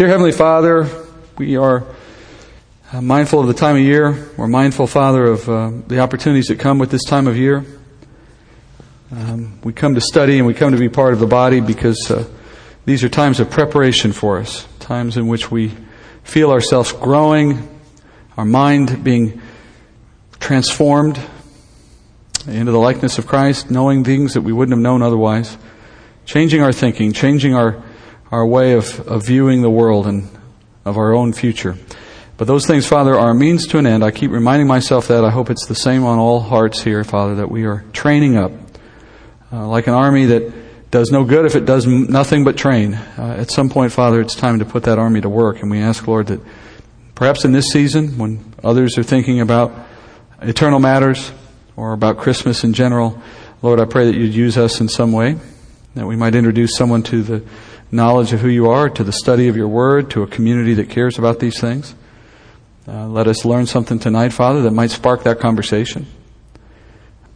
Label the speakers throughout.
Speaker 1: Dear Heavenly Father, we are uh, mindful of the time of year. We're mindful, Father, of uh, the opportunities that come with this time of year. Um, we come to study and we come to be part of the body because uh, these are times of preparation for us, times in which we feel ourselves growing, our mind being transformed into the likeness of Christ, knowing things that we wouldn't have known otherwise, changing our thinking, changing our our way of, of viewing the world and of our own future. But those things, Father, are a means to an end. I keep reminding myself that. I hope it's the same on all hearts here, Father, that we are training up. Uh, like an army that does no good if it does nothing but train. Uh, at some point, Father, it's time to put that army to work. And we ask, Lord, that perhaps in this season, when others are thinking about eternal matters or about Christmas in general, Lord, I pray that you'd use us in some way, that we might introduce someone to the knowledge of who you are, to the study of your word, to a community that cares about these things. Uh, let us learn something tonight, Father, that might spark that conversation.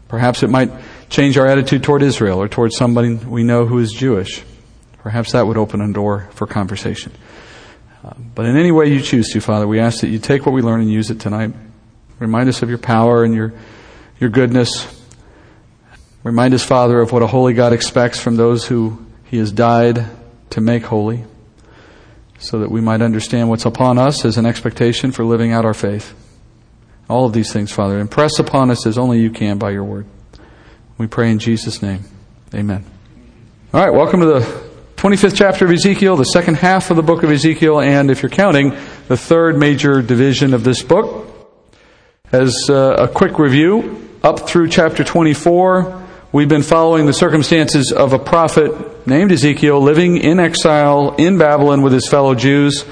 Speaker 1: Perhaps it might change our attitude toward Israel or toward somebody we know who is Jewish. Perhaps that would open a door for conversation. Uh, but in any way you choose to, Father, we ask that you take what we learn and use it tonight. Remind us of your power and your, your goodness. Remind us, Father, of what a holy God expects from those who he has died to make holy, so that we might understand what's upon us as an expectation for living out our faith. All of these things, Father, impress upon us as only you can by your word. We pray in Jesus' name. Amen. All right, welcome to the 25th chapter of Ezekiel, the second half of the book of Ezekiel, and if you're counting, the third major division of this book. As uh, a quick review, up through chapter 24, We've been following the circumstances of a prophet named Ezekiel living in exile in Babylon with his fellow Jews.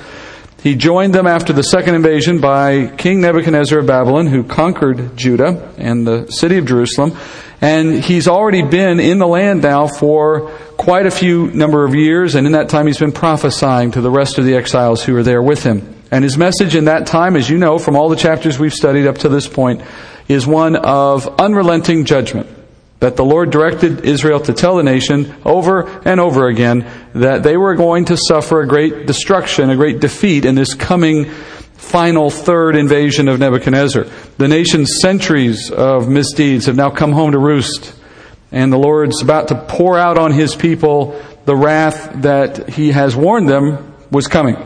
Speaker 1: He joined them after the second invasion by King Nebuchadnezzar of Babylon, who conquered Judah and the city of Jerusalem. And he's already been in the land now for quite a few number of years, and in that time he's been prophesying to the rest of the exiles who are there with him. And his message in that time, as you know from all the chapters we've studied up to this point, is one of unrelenting judgment that the Lord directed Israel to tell the nation over and over again that they were going to suffer a great destruction, a great defeat in this coming final third invasion of Nebuchadnezzar. The nation's centuries of misdeeds have now come home to roost, and the Lord's about to pour out on his people the wrath that he has warned them was coming.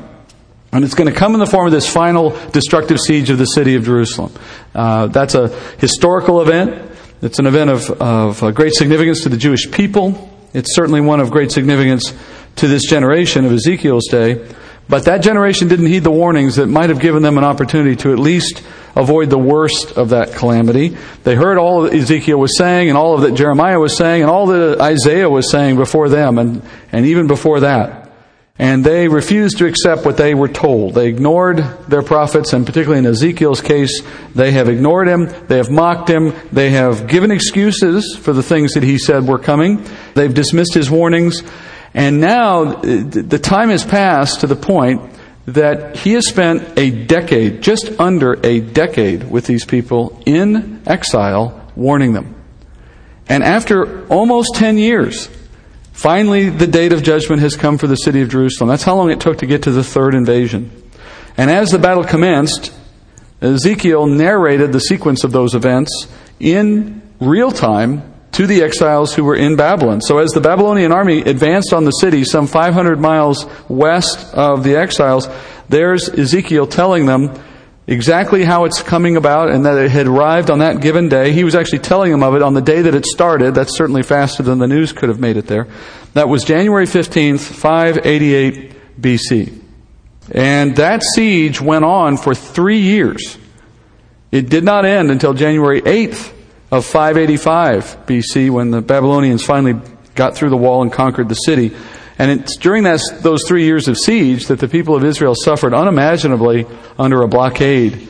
Speaker 1: And it's going to come in the form of this final destructive siege of the city of Jerusalem. Uh, that's a historical event. It's an event of, of uh, great significance to the Jewish people. It's certainly one of great significance to this generation of Ezekiel's day. But that generation didn't heed the warnings that might have given them an opportunity to at least avoid the worst of that calamity. They heard all that Ezekiel was saying and all of that Jeremiah was saying and all that Isaiah was saying before them and, and even before that. And they refused to accept what they were told. They ignored their prophets, and particularly in Ezekiel's case, they have ignored him, they have mocked him, they have given excuses for the things that he said were coming, they've dismissed his warnings, and now the time has passed to the point that he has spent a decade, just under a decade, with these people in exile, warning them. And after almost 10 years, Finally, the date of judgment has come for the city of Jerusalem. That's how long it took to get to the third invasion. And as the battle commenced, Ezekiel narrated the sequence of those events in real time to the exiles who were in Babylon. So as the Babylonian army advanced on the city some 500 miles west of the exiles, there's Ezekiel telling them exactly how it's coming about and that it had arrived on that given day. He was actually telling them of it on the day that it started. That's certainly faster than the news could have made it there. That was January 15th, 588 BC. And that siege went on for three years. It did not end until January 8th of 585 BC when the Babylonians finally got through the wall and conquered the city. And it's during that, those three years of siege that the people of Israel suffered unimaginably under a blockade.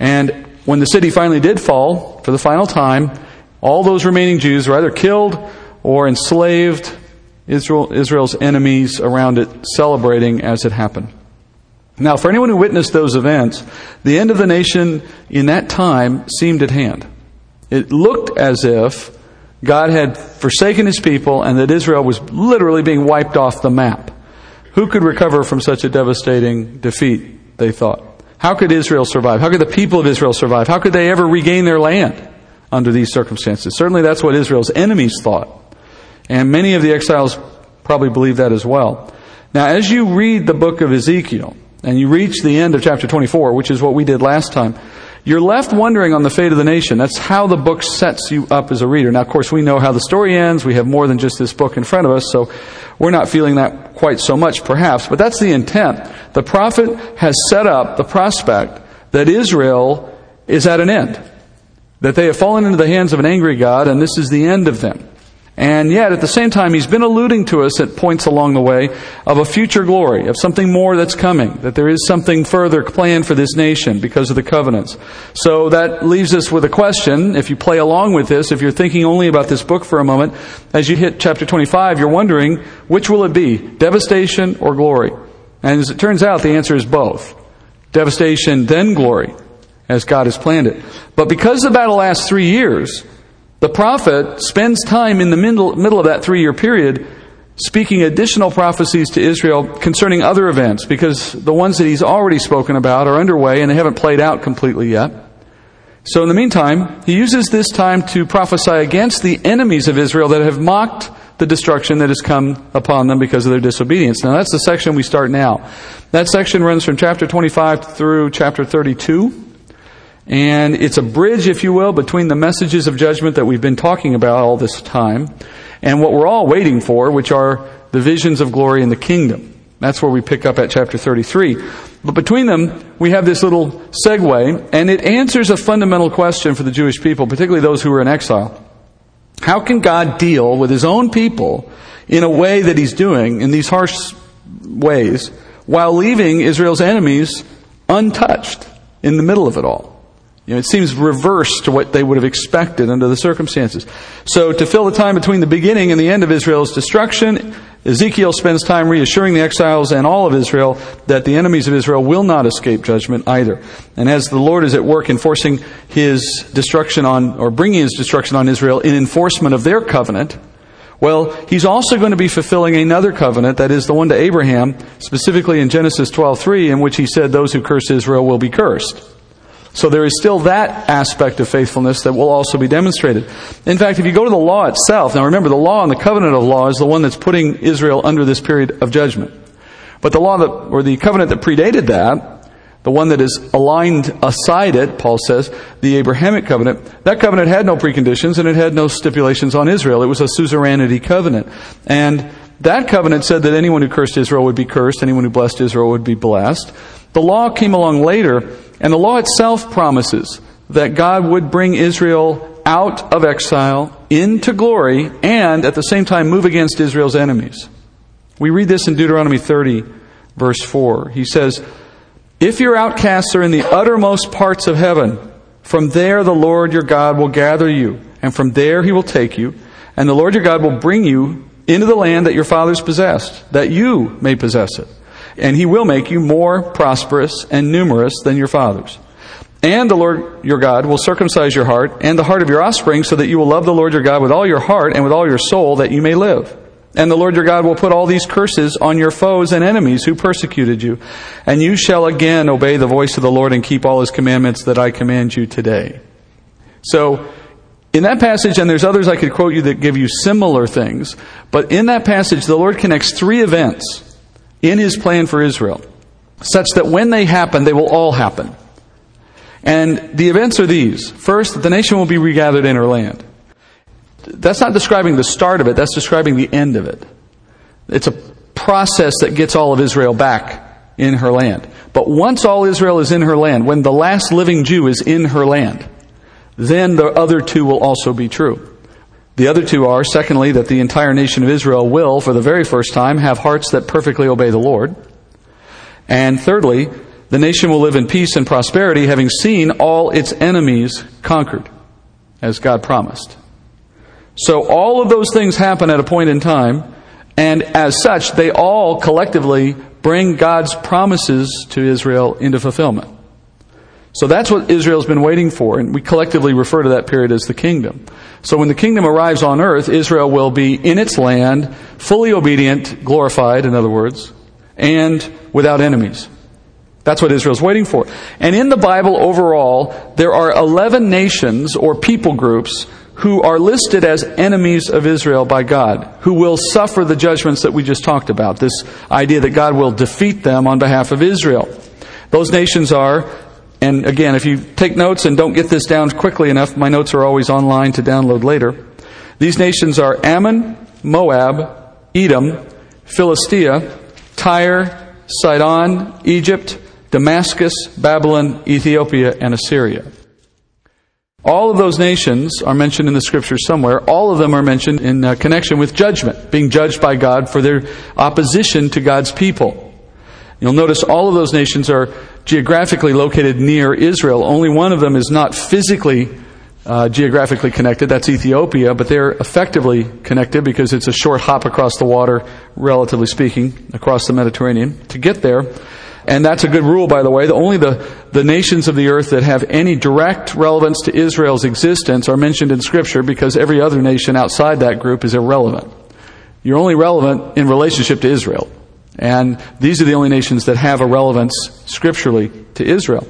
Speaker 1: And when the city finally did fall, for the final time, all those remaining Jews were either killed or enslaved, Israel, Israel's enemies around it celebrating as it happened. Now, for anyone who witnessed those events, the end of the nation in that time seemed at hand. It looked as if God had forsaken his people and that Israel was literally being wiped off the map. Who could recover from such a devastating defeat, they thought? How could Israel survive? How could the people of Israel survive? How could they ever regain their land under these circumstances? Certainly that's what Israel's enemies thought. And many of the exiles probably believe that as well. Now, as you read the book of Ezekiel, and you reach the end of chapter 24, which is what we did last time, you're left wondering on the fate of the nation. That's how the book sets you up as a reader. Now, of course, we know how the story ends. We have more than just this book in front of us, so we're not feeling that quite so much, perhaps. But that's the intent. The prophet has set up the prospect that Israel is at an end, that they have fallen into the hands of an angry God, and this is the end of them. And yet, at the same time, he's been alluding to us at points along the way of a future glory, of something more that's coming, that there is something further planned for this nation because of the covenants. So that leaves us with a question. If you play along with this, if you're thinking only about this book for a moment, as you hit chapter 25, you're wondering, which will it be? Devastation or glory? And as it turns out, the answer is both. Devastation, then glory, as God has planned it. But because the battle lasts three years, the prophet spends time in the middle, middle of that three year period speaking additional prophecies to Israel concerning other events because the ones that he's already spoken about are underway and they haven't played out completely yet. So in the meantime, he uses this time to prophesy against the enemies of Israel that have mocked the destruction that has come upon them because of their disobedience. Now that's the section we start now. That section runs from chapter 25 through chapter 32. And it's a bridge, if you will, between the messages of judgment that we've been talking about all this time and what we're all waiting for, which are the visions of glory in the kingdom. That's where we pick up at chapter 33. But between them, we have this little segue, and it answers a fundamental question for the Jewish people, particularly those who are in exile. How can God deal with his own people in a way that he's doing, in these harsh ways, while leaving Israel's enemies untouched in the middle of it all? You know, it seems reverse to what they would have expected under the circumstances. So, to fill the time between the beginning and the end of Israel's destruction, Ezekiel spends time reassuring the exiles and all of Israel that the enemies of Israel will not escape judgment either. And as the Lord is at work enforcing his destruction on, or bringing his destruction on Israel in enforcement of their covenant, well, he's also going to be fulfilling another covenant, that is the one to Abraham, specifically in Genesis 12:3, in which he said, "Those who curse Israel will be cursed." So there is still that aspect of faithfulness that will also be demonstrated. In fact, if you go to the law itself, now remember the law and the covenant of law is the one that's putting Israel under this period of judgment. But the law that, or the covenant that predated that, the one that is aligned aside it, Paul says, the Abrahamic covenant, that covenant had no preconditions and it had no stipulations on Israel. It was a suzerainty covenant. And that covenant said that anyone who cursed Israel would be cursed, anyone who blessed Israel would be blessed. The law came along later and the law itself promises that God would bring Israel out of exile into glory and at the same time move against Israel's enemies. We read this in Deuteronomy 30, verse 4. He says, If your outcasts are in the uttermost parts of heaven, from there the Lord your God will gather you, and from there he will take you, and the Lord your God will bring you into the land that your fathers possessed, that you may possess it and he will make you more prosperous and numerous than your fathers. And the Lord your God will circumcise your heart and the heart of your offspring so that you will love the Lord your God with all your heart and with all your soul that you may live. And the Lord your God will put all these curses on your foes and enemies who persecuted you. And you shall again obey the voice of the Lord and keep all his commandments that I command you today. So, in that passage, and there's others I could quote you that give you similar things, but in that passage, the Lord connects three events in his plan for Israel, such that when they happen, they will all happen. And the events are these. First, the nation will be regathered in her land. That's not describing the start of it, that's describing the end of it. It's a process that gets all of Israel back in her land. But once all Israel is in her land, when the last living Jew is in her land, then the other two will also be true. The other two are, secondly, that the entire nation of Israel will, for the very first time, have hearts that perfectly obey the Lord. And thirdly, the nation will live in peace and prosperity, having seen all its enemies conquered, as God promised. So all of those things happen at a point in time, and as such, they all collectively bring God's promises to Israel into fulfillment. So that's what Israel's been waiting for, and we collectively refer to that period as the kingdom. So when the kingdom arrives on earth, Israel will be in its land, fully obedient, glorified, in other words, and without enemies. That's what Israel's waiting for. And in the Bible overall, there are 11 nations or people groups who are listed as enemies of Israel by God, who will suffer the judgments that we just talked about. This idea that God will defeat them on behalf of Israel. Those nations are, and again, if you take notes and don't get this down quickly enough, my notes are always online to download later. These nations are Ammon, Moab, Edom, Philistia, Tyre, Sidon, Egypt, Damascus, Babylon, Ethiopia, and Assyria. All of those nations are mentioned in the scriptures somewhere. All of them are mentioned in uh, connection with judgment, being judged by God for their opposition to God's people. You'll notice all of those nations are geographically located near Israel. Only one of them is not physically uh, geographically connected. That's Ethiopia, but they're effectively connected because it's a short hop across the water, relatively speaking, across the Mediterranean to get there. And that's a good rule, by the way. The, only the, the nations of the earth that have any direct relevance to Israel's existence are mentioned in Scripture because every other nation outside that group is irrelevant. You're only relevant in relationship to Israel. And these are the only nations that have a relevance scripturally to Israel.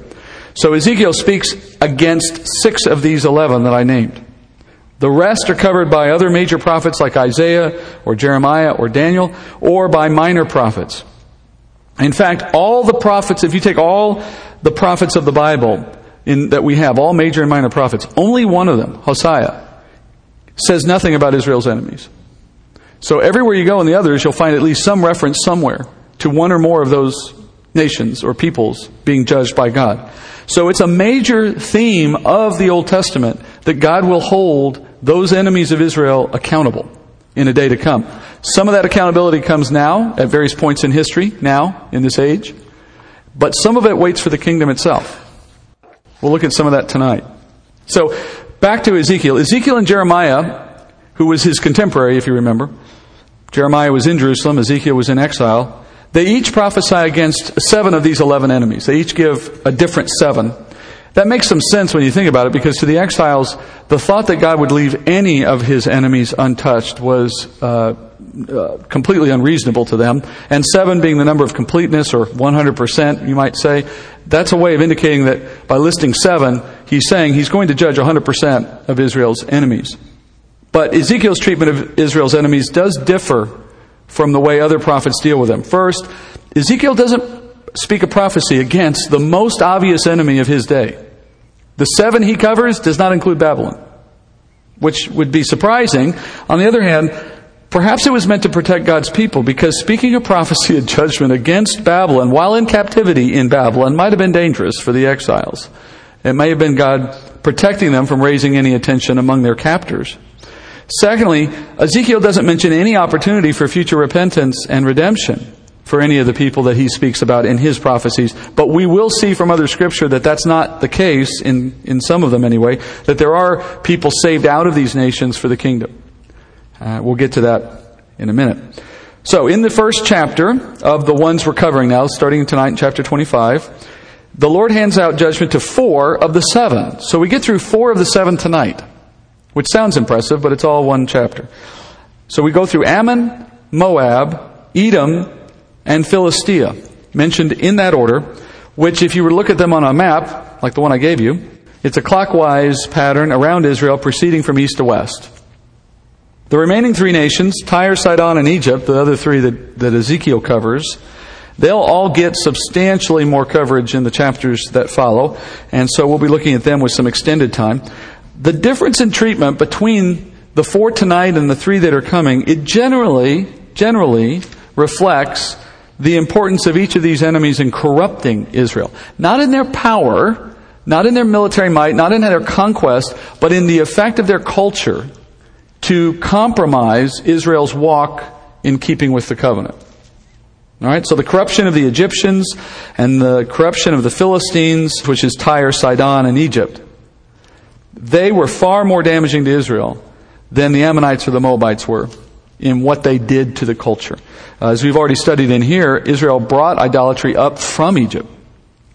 Speaker 1: So Ezekiel speaks against six of these eleven that I named. The rest are covered by other major prophets like Isaiah or Jeremiah or Daniel, or by minor prophets. In fact, all the prophets, if you take all the prophets of the Bible in, that we have, all major and minor prophets, only one of them, Hosea, says nothing about Israel's enemies. So everywhere you go in the others, you'll find at least some reference somewhere to one or more of those nations or peoples being judged by God. So it's a major theme of the Old Testament that God will hold those enemies of Israel accountable in a day to come. Some of that accountability comes now at various points in history, now in this age, but some of it waits for the kingdom itself. We'll look at some of that tonight. So, back to Ezekiel. Ezekiel and Jeremiah, who was his contemporary, if you remember, Jeremiah was in Jerusalem, Ezekiel was in exile. They each prophesy against seven of these eleven enemies. They each give a different seven. That makes some sense when you think about it because to the exiles, the thought that God would leave any of his enemies untouched was uh, uh, completely unreasonable to them. And seven being the number of completeness or 100%, you might say, that's a way of indicating that by listing seven, he's saying he's going to judge 100% of Israel's enemies. But Ezekiel's treatment of Israel's enemies does differ from the way other prophets deal with them. First, Ezekiel doesn't speak a prophecy against the most obvious enemy of his day. The seven he covers does not include Babylon, which would be surprising. On the other hand, perhaps it was meant to protect God's people because speaking a prophecy of judgment against Babylon while in captivity in Babylon might have been dangerous for the exiles. It may have been God protecting them from raising any attention among their captors. Secondly, Ezekiel doesn't mention any opportunity for future repentance and redemption for any of the people that he speaks about in his prophecies. But we will see from other scripture that that's not the case, in, in some of them anyway, that there are people saved out of these nations for the kingdom. Uh, we'll get to that in a minute. So, in the first chapter of the ones we're covering now, starting tonight in chapter 25, the Lord hands out judgment to four of the seven. So we get through four of the seven tonight, which sounds impressive, but it's all one chapter. So we go through Ammon, Moab, Edom, and Philistia, mentioned in that order, which if you were to look at them on a map, like the one I gave you, it's a clockwise pattern around Israel proceeding from east to west. The remaining three nations, Tyre, Sidon, and Egypt, the other three that, that Ezekiel covers, they'll all get substantially more coverage in the chapters that follow, and so we'll be looking at them with some extended time. The difference in treatment between the four tonight and the three that are coming, it generally, generally reflects the importance of each of these enemies in corrupting Israel. Not in their power, not in their military might, not in their conquest, but in the effect of their culture to compromise Israel's walk in keeping with the covenant. All right, so the corruption of the Egyptians and the corruption of the Philistines, which is Tyre, Sidon, and Egypt, they were far more damaging to Israel than the Ammonites or the Moabites were in what they did to the culture. Uh, as we've already studied in here, Israel brought idolatry up from Egypt.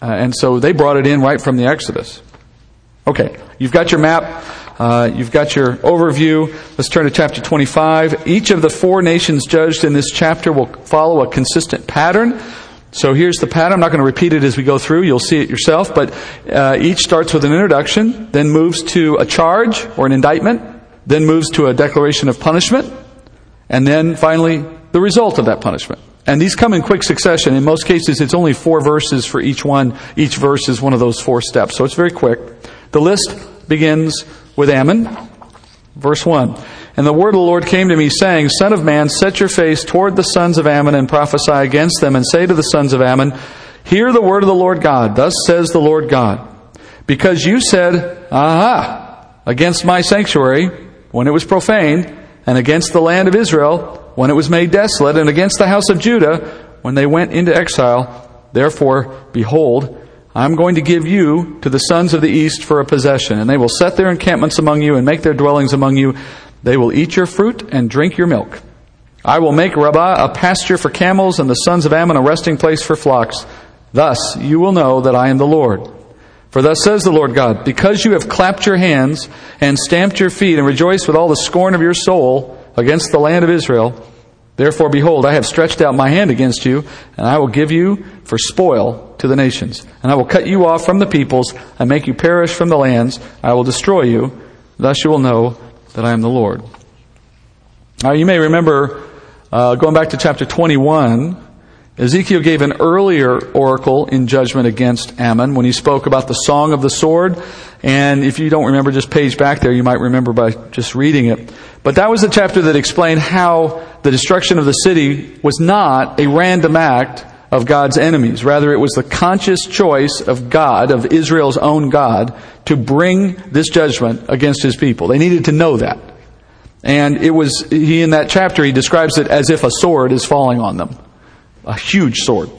Speaker 1: Uh, and so they brought it in right from the Exodus. Okay, you've got your map. Uh, you've got your overview. Let's turn to chapter 25. Each of the four nations judged in this chapter will follow a consistent pattern. So here's the pattern. I'm not going to repeat it as we go through. You'll see it yourself. But uh, each starts with an introduction, then moves to a charge or an indictment, then moves to a declaration of punishment, and then finally the result of that punishment. And these come in quick succession. In most cases, it's only four verses for each one. Each verse is one of those four steps. So it's very quick. The list begins with Ammon. Verse 1. And the word of the Lord came to me, saying, Son of man, set your face toward the sons of Ammon and prophesy against them, and say to the sons of Ammon, Hear the word of the Lord God. Thus says the Lord God. Because you said, Aha, against my sanctuary, when it was profaned, and against the land of Israel, when it was made desolate, and against the house of Judah, when they went into exile. Therefore, behold, I'm going to give you to the sons of the east for a possession, and they will set their encampments among you and make their dwellings among you. They will eat your fruit and drink your milk. I will make Rabbah a pasture for camels and the sons of Ammon a resting place for flocks. Thus you will know that I am the Lord. For thus says the Lord God, because you have clapped your hands and stamped your feet and rejoiced with all the scorn of your soul against the land of Israel, Therefore, behold, I have stretched out my hand against you, and I will give you for spoil to the nations. And I will cut you off from the peoples, and make you perish from the lands. I will destroy you. Thus you will know that I am the Lord. Now, you may remember, uh, going back to chapter 21, Ezekiel gave an earlier oracle in judgment against Ammon when he spoke about the song of the sword. And if you don't remember, just page back there, you might remember by just reading it. But that was the chapter that explained how the destruction of the city was not a random act of God's enemies. Rather, it was the conscious choice of God, of Israel's own God, to bring this judgment against his people. They needed to know that. And it was, he in that chapter, he describes it as if a sword is falling on them a huge sword.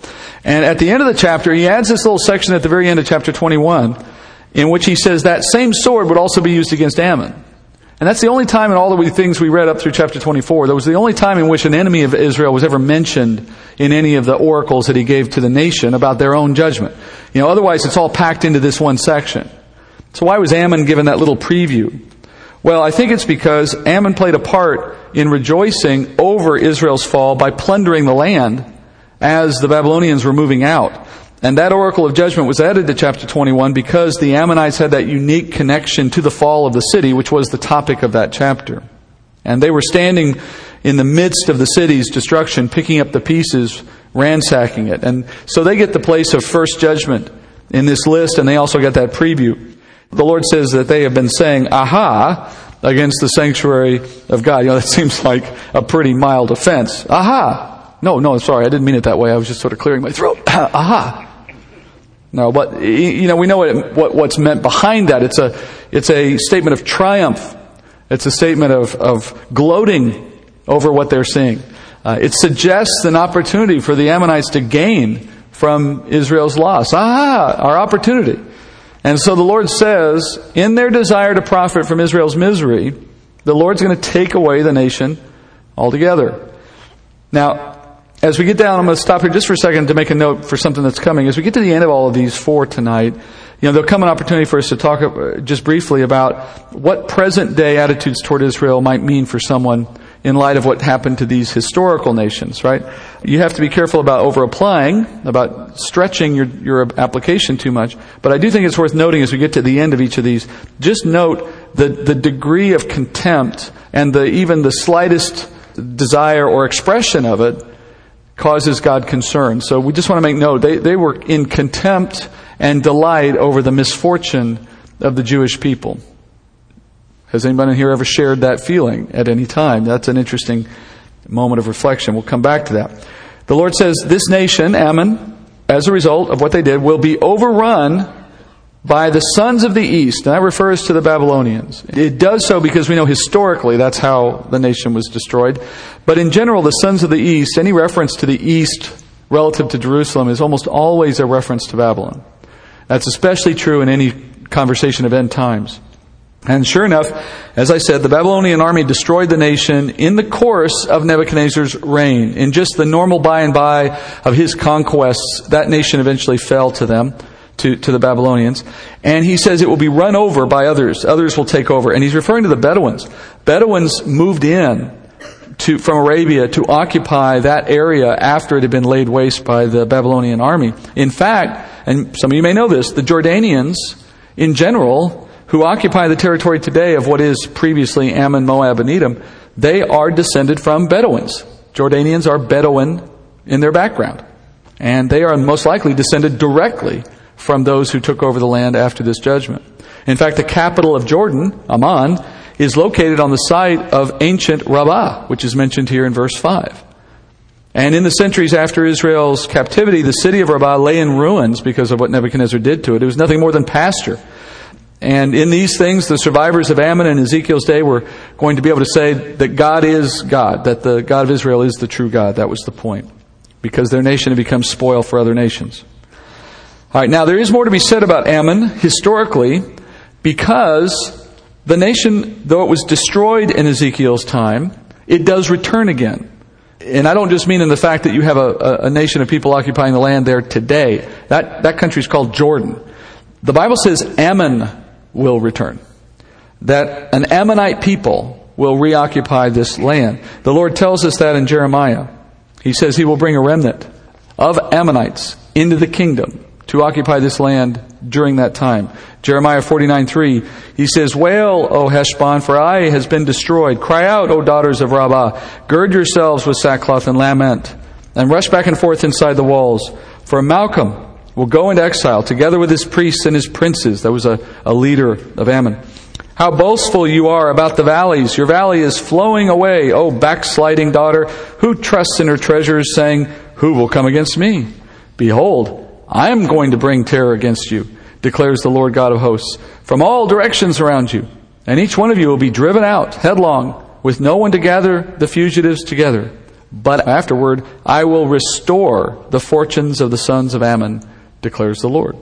Speaker 1: And at the end of the chapter, he adds this little section at the very end of chapter 21 in which he says that same sword would also be used against Ammon. And that's the only time in all the things we read up through chapter 24, that was the only time in which an enemy of Israel was ever mentioned in any of the oracles that he gave to the nation about their own judgment. You know, otherwise it's all packed into this one section. So why was Ammon given that little preview? Well, I think it's because Ammon played a part in rejoicing over Israel's fall by plundering the land as the Babylonians were moving out. And that oracle of judgment was added to chapter 21 because the Ammonites had that unique connection to the fall of the city, which was the topic of that chapter. And they were standing in the midst of the city's destruction, picking up the pieces, ransacking it. And so they get the place of first judgment in this list, and they also get that preview. The Lord says that they have been saying, aha, against the sanctuary of God. You know, that seems like a pretty mild offense. Aha, no, no, sorry, I didn't mean it that way. I was just sort of clearing my throat. Aha. No, but you know, we know what, what, what's meant behind that. It's a it's a statement of triumph. It's a statement of of gloating over what they're seeing. Uh, it suggests an opportunity for the Ammonites to gain from Israel's loss. Ah, our opportunity. And so the Lord says, in their desire to profit from Israel's misery, the Lord's going to take away the nation altogether. Now, as we get down, I'm going to stop here just for a second to make a note for something that's coming. As we get to the end of all of these four tonight, you know, there'll come an opportunity for us to talk uh, just briefly about what present day attitudes toward Israel might mean for someone in light of what happened to these historical nations, right? You have to be careful about over applying, about stretching your, your application too much. But I do think it's worth noting as we get to the end of each of these, just note the, the degree of contempt and the, even the slightest desire or expression of it causes God concern. So we just want to make note, they, they were in contempt and delight over the misfortune of the Jewish people. Has anybody here ever shared that feeling at any time? That's an interesting moment of reflection. We'll come back to that. The Lord says, This nation, Ammon, as a result of what they did, will be overrun by the sons of the east. And that refers to the Babylonians. It does so because we know historically that's how the nation was destroyed. But in general, the sons of the east, any reference to the east relative to Jerusalem is almost always a reference to Babylon. That's especially true in any conversation of end times. And sure enough, as I said, the Babylonian army destroyed the nation in the course of Nebuchadnezzar's reign. In just the normal by and by of his conquests, that nation eventually fell to them to, to the Babylonians. And he says it will be run over by others. Others will take over. And he's referring to the Bedouins. Bedouins moved in to, from Arabia to occupy that area after it had been laid waste by the Babylonian army. In fact, and some of you may know this, the Jordanians in general, who occupy the territory today of what is previously Ammon, Moab, and Edom, they are descended from Bedouins. Jordanians are Bedouin in their background. And they are most likely descended directly from those who took over the land after this judgment. In fact, the capital of Jordan, Amman, is located on the site of ancient Rabbah, which is mentioned here in verse 5. And in the centuries after Israel's captivity, the city of Rabbah lay in ruins because of what Nebuchadnezzar did to it. It was nothing more than pasture. And in these things, the survivors of Ammon and Ezekiel's day were going to be able to say that God is God, that the God of Israel is the true God. That was the point. Because their nation had become spoil for other nations. All right, now there is more to be said about Ammon historically because the nation, though it was destroyed in Ezekiel's time, it does return again. And I don't just mean in the fact that you have a, a nation of people occupying the land there today. That, that country is called Jordan. The Bible says Ammon will return. That an Ammonite people will reoccupy this land. The Lord tells us that in Jeremiah. He says he will bring a remnant of Ammonites into the kingdom to occupy this land during that time. Jeremiah 49 3, he says, Wail, O Heshbon, for Ai has been destroyed. Cry out, O daughters of Rabbah. Gird yourselves with sackcloth and lament, and rush back and forth inside the walls. For Malcolm will go into exile together with his priests and his princes. That was a, a leader of Ammon. How boastful you are about the valleys. Your valley is flowing away, O backsliding daughter. Who trusts in her treasures, saying, Who will come against me? Behold, I am going to bring terror against you declares the Lord God of hosts, from all directions around you. And each one of you will be driven out headlong with no one to gather the fugitives together. But afterward, I will restore the fortunes of the sons of Ammon, declares the Lord.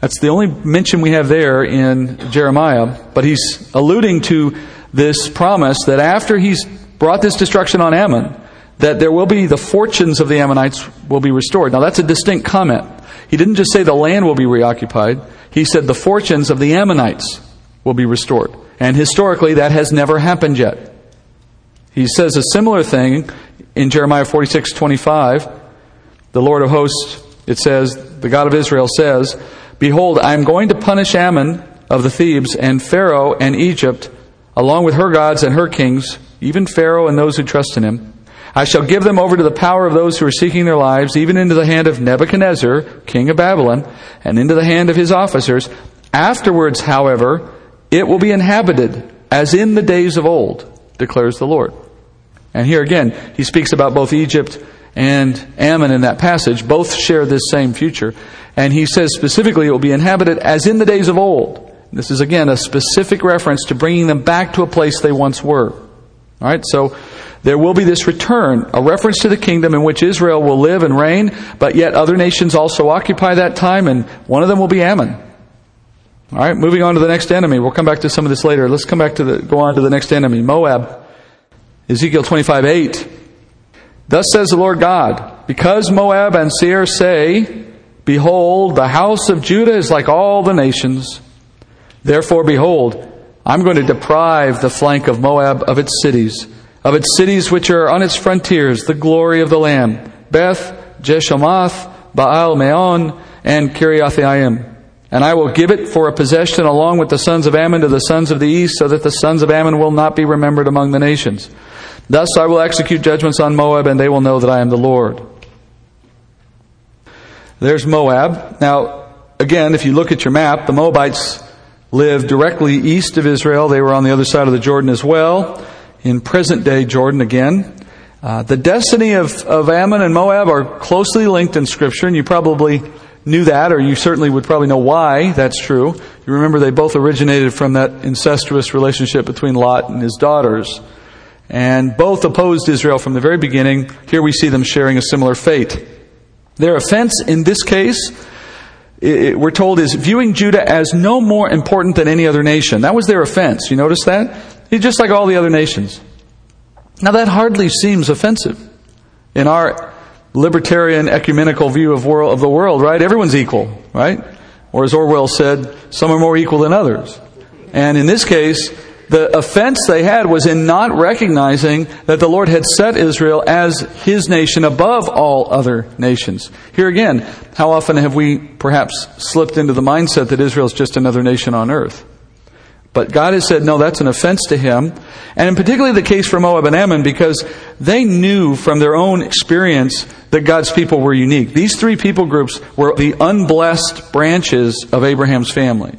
Speaker 1: That's the only mention we have there in Jeremiah, but he's alluding to this promise that after he's brought this destruction on Ammon, that there will be the fortunes of the Ammonites will be restored. Now that's a distinct comment. He didn't just say the land will be reoccupied, he said the fortunes of the Ammonites will be restored. And historically, that has never happened yet. He says a similar thing in Jeremiah 46 25. The Lord of hosts, it says, the God of Israel says, Behold, I am going to punish Ammon of the Thebes and Pharaoh and Egypt, along with her gods and her kings, even Pharaoh and those who trust in him. I shall give them over to the power of those who are seeking their lives, even into the hand of Nebuchadnezzar, king of Babylon, and into the hand of his officers. Afterwards, however, it will be inhabited as in the days of old, declares the Lord. And here again, he speaks about both Egypt and Ammon in that passage. Both share this same future. And he says specifically it will be inhabited as in the days of old. This is again a specific reference to bringing them back to a place they once were. All right, so there will be this return, a reference to the kingdom in which Israel will live and reign, but yet other nations also occupy that time, and one of them will be Ammon. All right, moving on to the next enemy. We'll come back to some of this later. Let's come back to the, go on to the next enemy, Moab. Ezekiel 25, 8. Thus says the Lord God, because Moab and Seir say, Behold, the house of Judah is like all the nations. Therefore, behold, I'm going to deprive the flank of Moab of its cities of its cities which are on its frontiers, the glory of the Lamb, Beth, Jeshimoth, Baal Meon, and Kiriathaim. And I will give it for a possession along with the sons of Ammon to the sons of the east, so that the sons of Ammon will not be remembered among the nations. Thus I will execute judgments on Moab, and they will know that I am the Lord. There's Moab. Now, again, if you look at your map, the Moabites lived directly east of Israel. They were on the other side of the Jordan as well in present day Jordan again. Uh, the destiny of, of Ammon and Moab are closely linked in Scripture, and you probably knew that, or you certainly would probably know why that's true. You remember they both originated from that incestuous relationship between Lot and his daughters. And both opposed Israel from the very beginning. Here we see them sharing a similar fate. Their offense in this case, it, we're told, is viewing Judah as no more important than any other nation. That was their offense. You notice that? He's just like all the other nations. Now, that hardly seems offensive in our libertarian ecumenical view of, world, of the world, right? Everyone's equal, right? Or as Orwell said, some are more equal than others. And in this case, the offense they had was in not recognizing that the Lord had set Israel as his nation above all other nations. Here again, how often have we perhaps slipped into the mindset that Israel is just another nation on earth? But God has said, no, that's an offense to him. And in particularly the case for Moab and Ammon because they knew from their own experience that God's people were unique. These three people groups were the unblessed branches of Abraham's family.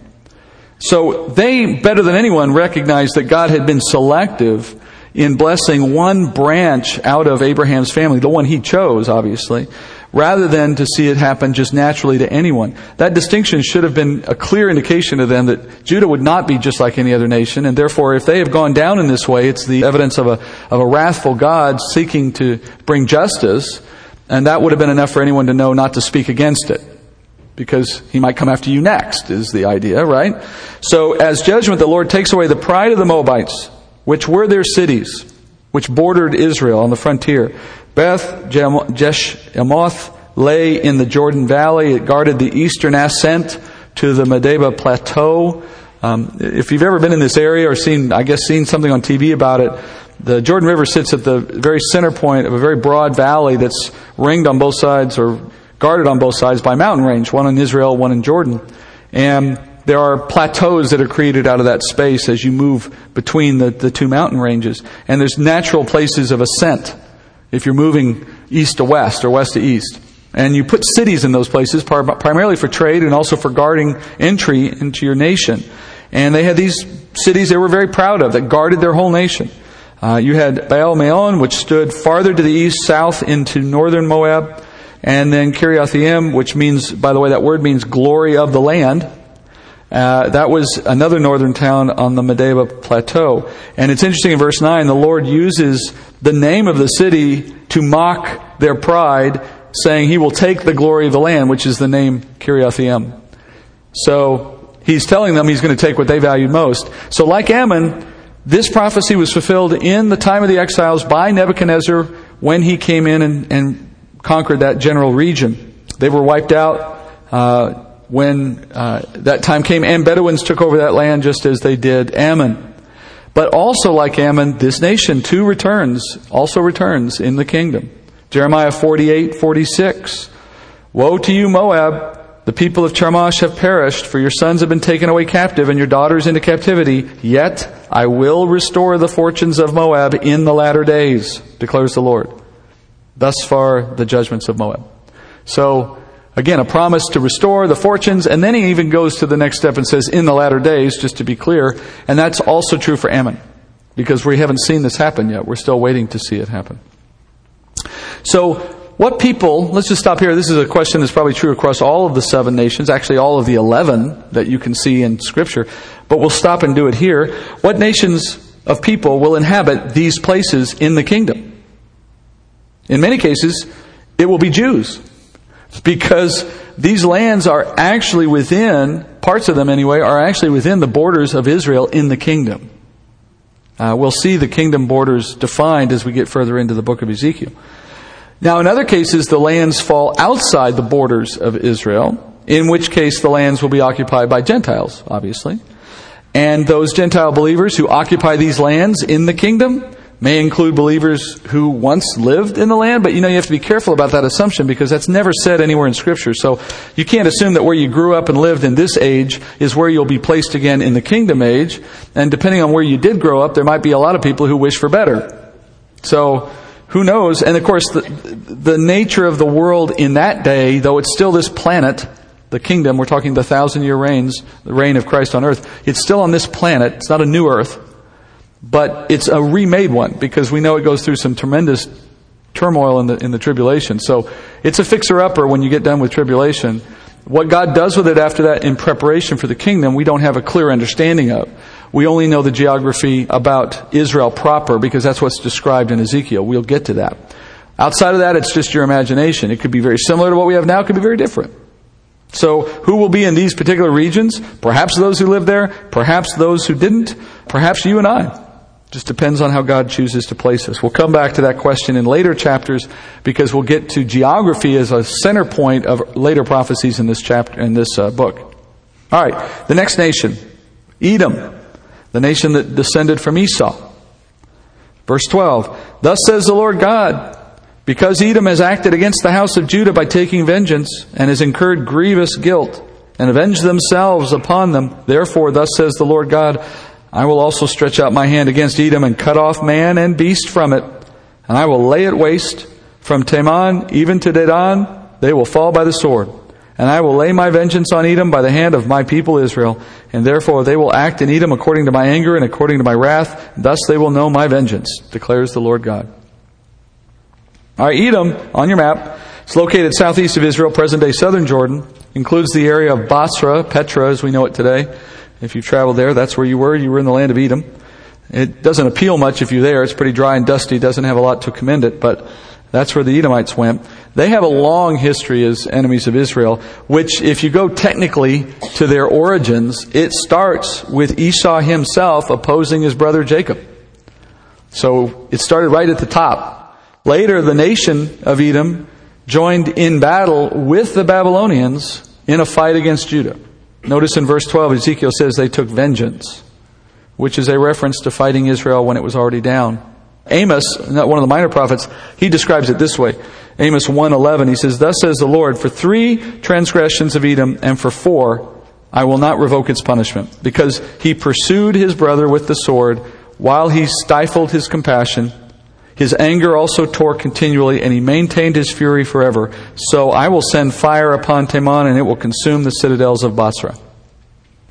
Speaker 1: So they, better than anyone, recognized that God had been selective in blessing one branch out of Abraham's family, the one he chose, obviously, rather than to see it happen just naturally to anyone. That distinction should have been a clear indication to them that Judah would not be just like any other nation, and therefore, if they have gone down in this way, it's the evidence of a, of a wrathful God seeking to bring justice, and that would have been enough for anyone to know not to speak against it. Because he might come after you next, is the idea, right? So, as judgment, the Lord takes away the pride of the Moabites, which were their cities, which bordered Israel on the frontier. Beth Jeshimoth lay in the Jordan Valley. It guarded the eastern ascent to the Medeba Plateau. Um, if you've ever been in this area or seen, I guess, seen something on TV about it, the Jordan River sits at the very center point of a very broad valley that's ringed on both sides or guarded on both sides by mountain range, one in Israel, one in Jordan. And there are plateaus that are created out of that space as you move between the, the two mountain ranges. And there's natural places of ascent if you're moving east to west or west to east. And you put cities in those places primarily for trade and also for guarding entry into your nation. And they had these cities they were very proud of that guarded their whole nation. Uh, you had Baal Meon, which stood farther to the east, south into northern Moab. And then Kiriathaim, which means, by the way, that word means glory of the land. Uh, that was another northern town on the Medeba Plateau. And it's interesting in verse 9, the Lord uses the name of the city to mock their pride, saying he will take the glory of the land, which is the name Kiriathaim. So he's telling them he's going to take what they valued most. So like Ammon, this prophecy was fulfilled in the time of the exiles by Nebuchadnezzar when he came in and, and conquered that general region. They were wiped out. Uh, when uh, that time came, and Bedouins took over that land just as they did Ammon. But also, like Ammon, this nation too returns, also returns in the kingdom. Jeremiah 48, 46. Woe to you, Moab! The people of Chemosh have perished, for your sons have been taken away captive, and your daughters into captivity. Yet I will restore the fortunes of Moab in the latter days, declares the Lord. Thus far, the judgments of Moab. So, Again, a promise to restore the fortunes, and then he even goes to the next step and says, in the latter days, just to be clear. And that's also true for Ammon, because we haven't seen this happen yet. We're still waiting to see it happen. So, what people, let's just stop here. This is a question that's probably true across all of the seven nations, actually all of the eleven that you can see in Scripture, but we'll stop and do it here. What nations of people will inhabit these places in the kingdom? In many cases, it will be Jews because these lands are actually within, parts of them anyway, are actually within the borders of Israel in the kingdom. Uh, we'll see the kingdom borders defined as we get further into the book of Ezekiel. Now, in other cases, the lands fall outside the borders of Israel, in which case the lands will be occupied by Gentiles, obviously. And those Gentile believers who occupy these lands in the kingdom may include believers who once lived in the land, but you know, you have to be careful about that assumption because that's never said anywhere in Scripture. So you can't assume that where you grew up and lived in this age is where you'll be placed again in the kingdom age. And depending on where you did grow up, there might be a lot of people who wish for better. So, who knows? And of course, the, the nature of the world in that day, though it's still this planet, the kingdom, we're talking the thousand year reigns, the reign of Christ on earth, it's still on this planet. It's not a new earth but it's a remade one because we know it goes through some tremendous turmoil in the, in the tribulation. So it's a fixer upper when you get done with tribulation. What God does with it after that in preparation for the kingdom, we don't have a clear understanding of. We only know the geography about Israel proper because that's what's described in Ezekiel. We'll get to that. Outside of that, it's just your imagination. It could be very similar to what we have now, it could be very different. So, who will be in these particular regions? Perhaps those who live there, perhaps those who didn't, perhaps you and I. Just depends on how God chooses to place us. We'll come back to that question in later chapters because we'll get to geography as a center point of later prophecies in this chapter in this uh, book. All right, the next nation, Edom, the nation that descended from Esau. Verse 12. Thus says the Lord God, because Edom has acted against the house of Judah by taking vengeance and has incurred grievous guilt and avenged themselves upon them, therefore thus says the Lord God, I will also stretch out my hand against Edom and cut off man and beast from it, and I will lay it waste from Teman even to Dedan. They will fall by the sword. And I will lay my vengeance on Edom by the hand of my people Israel, and therefore they will act in Edom according to my anger and according to my wrath. Thus they will know my vengeance, declares the Lord God. All right, Edom, on your map, it's located southeast of Israel, present day southern Jordan, includes the area of Bozrah, Petra as we know it today. If you've traveled there, that's where you were. You were in the land of Edom. It doesn't appeal much if you're there. It's pretty dry and dusty. Doesn't have a lot to commend it, but that's where the Edomites went. They have a long history as enemies of Israel, which if you go technically to their origins, it starts with Esau himself opposing his brother Jacob. So it started right at the top. Later, the nation of Edom joined in battle with the Babylonians in a fight against Judah. Notice in verse 12, Ezekiel says they took vengeance, which is a reference to fighting Israel when it was already down. Amos, not one of the minor prophets, he describes it this way. Amos 1:11 he says thus says the Lord for 3 transgressions of Edom and for 4 I will not revoke its punishment because he pursued his brother with the sword while he stifled his compassion his anger also tore continually, and he maintained his fury forever. So I will send fire upon Teman, and it will consume the citadels of Bozrah.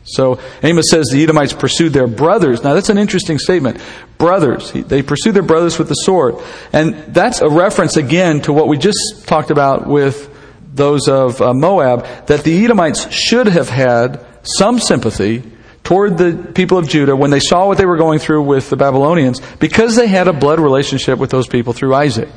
Speaker 1: So Amos says the Edomites pursued their brothers. Now that's an interesting statement. Brothers. They pursued their brothers with the sword. And that's a reference again to what we just talked about with those of uh, Moab, that the Edomites should have had some sympathy toward the people of Judah when they saw what they were going through with the Babylonians because they had a blood relationship with those people through Isaac.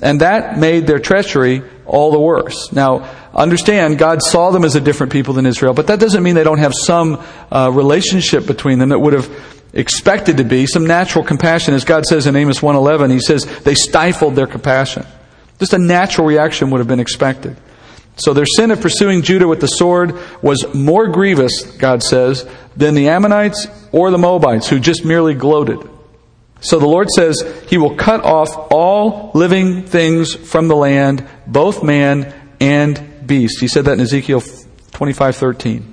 Speaker 1: And that made their treachery all the worse. Now, understand, God saw them as a different people than Israel, but that doesn't mean they don't have some uh, relationship between them that would have expected to be, some natural compassion. As God says in Amos 1.11, He says, they stifled their compassion. Just a natural reaction would have been expected. So their sin of pursuing Judah with the sword was more grievous, God says, than the Ammonites or the Moabites, who just merely gloated. So the Lord says He will cut off all living things from the land, both man and beast. He said that in Ezekiel 25:13.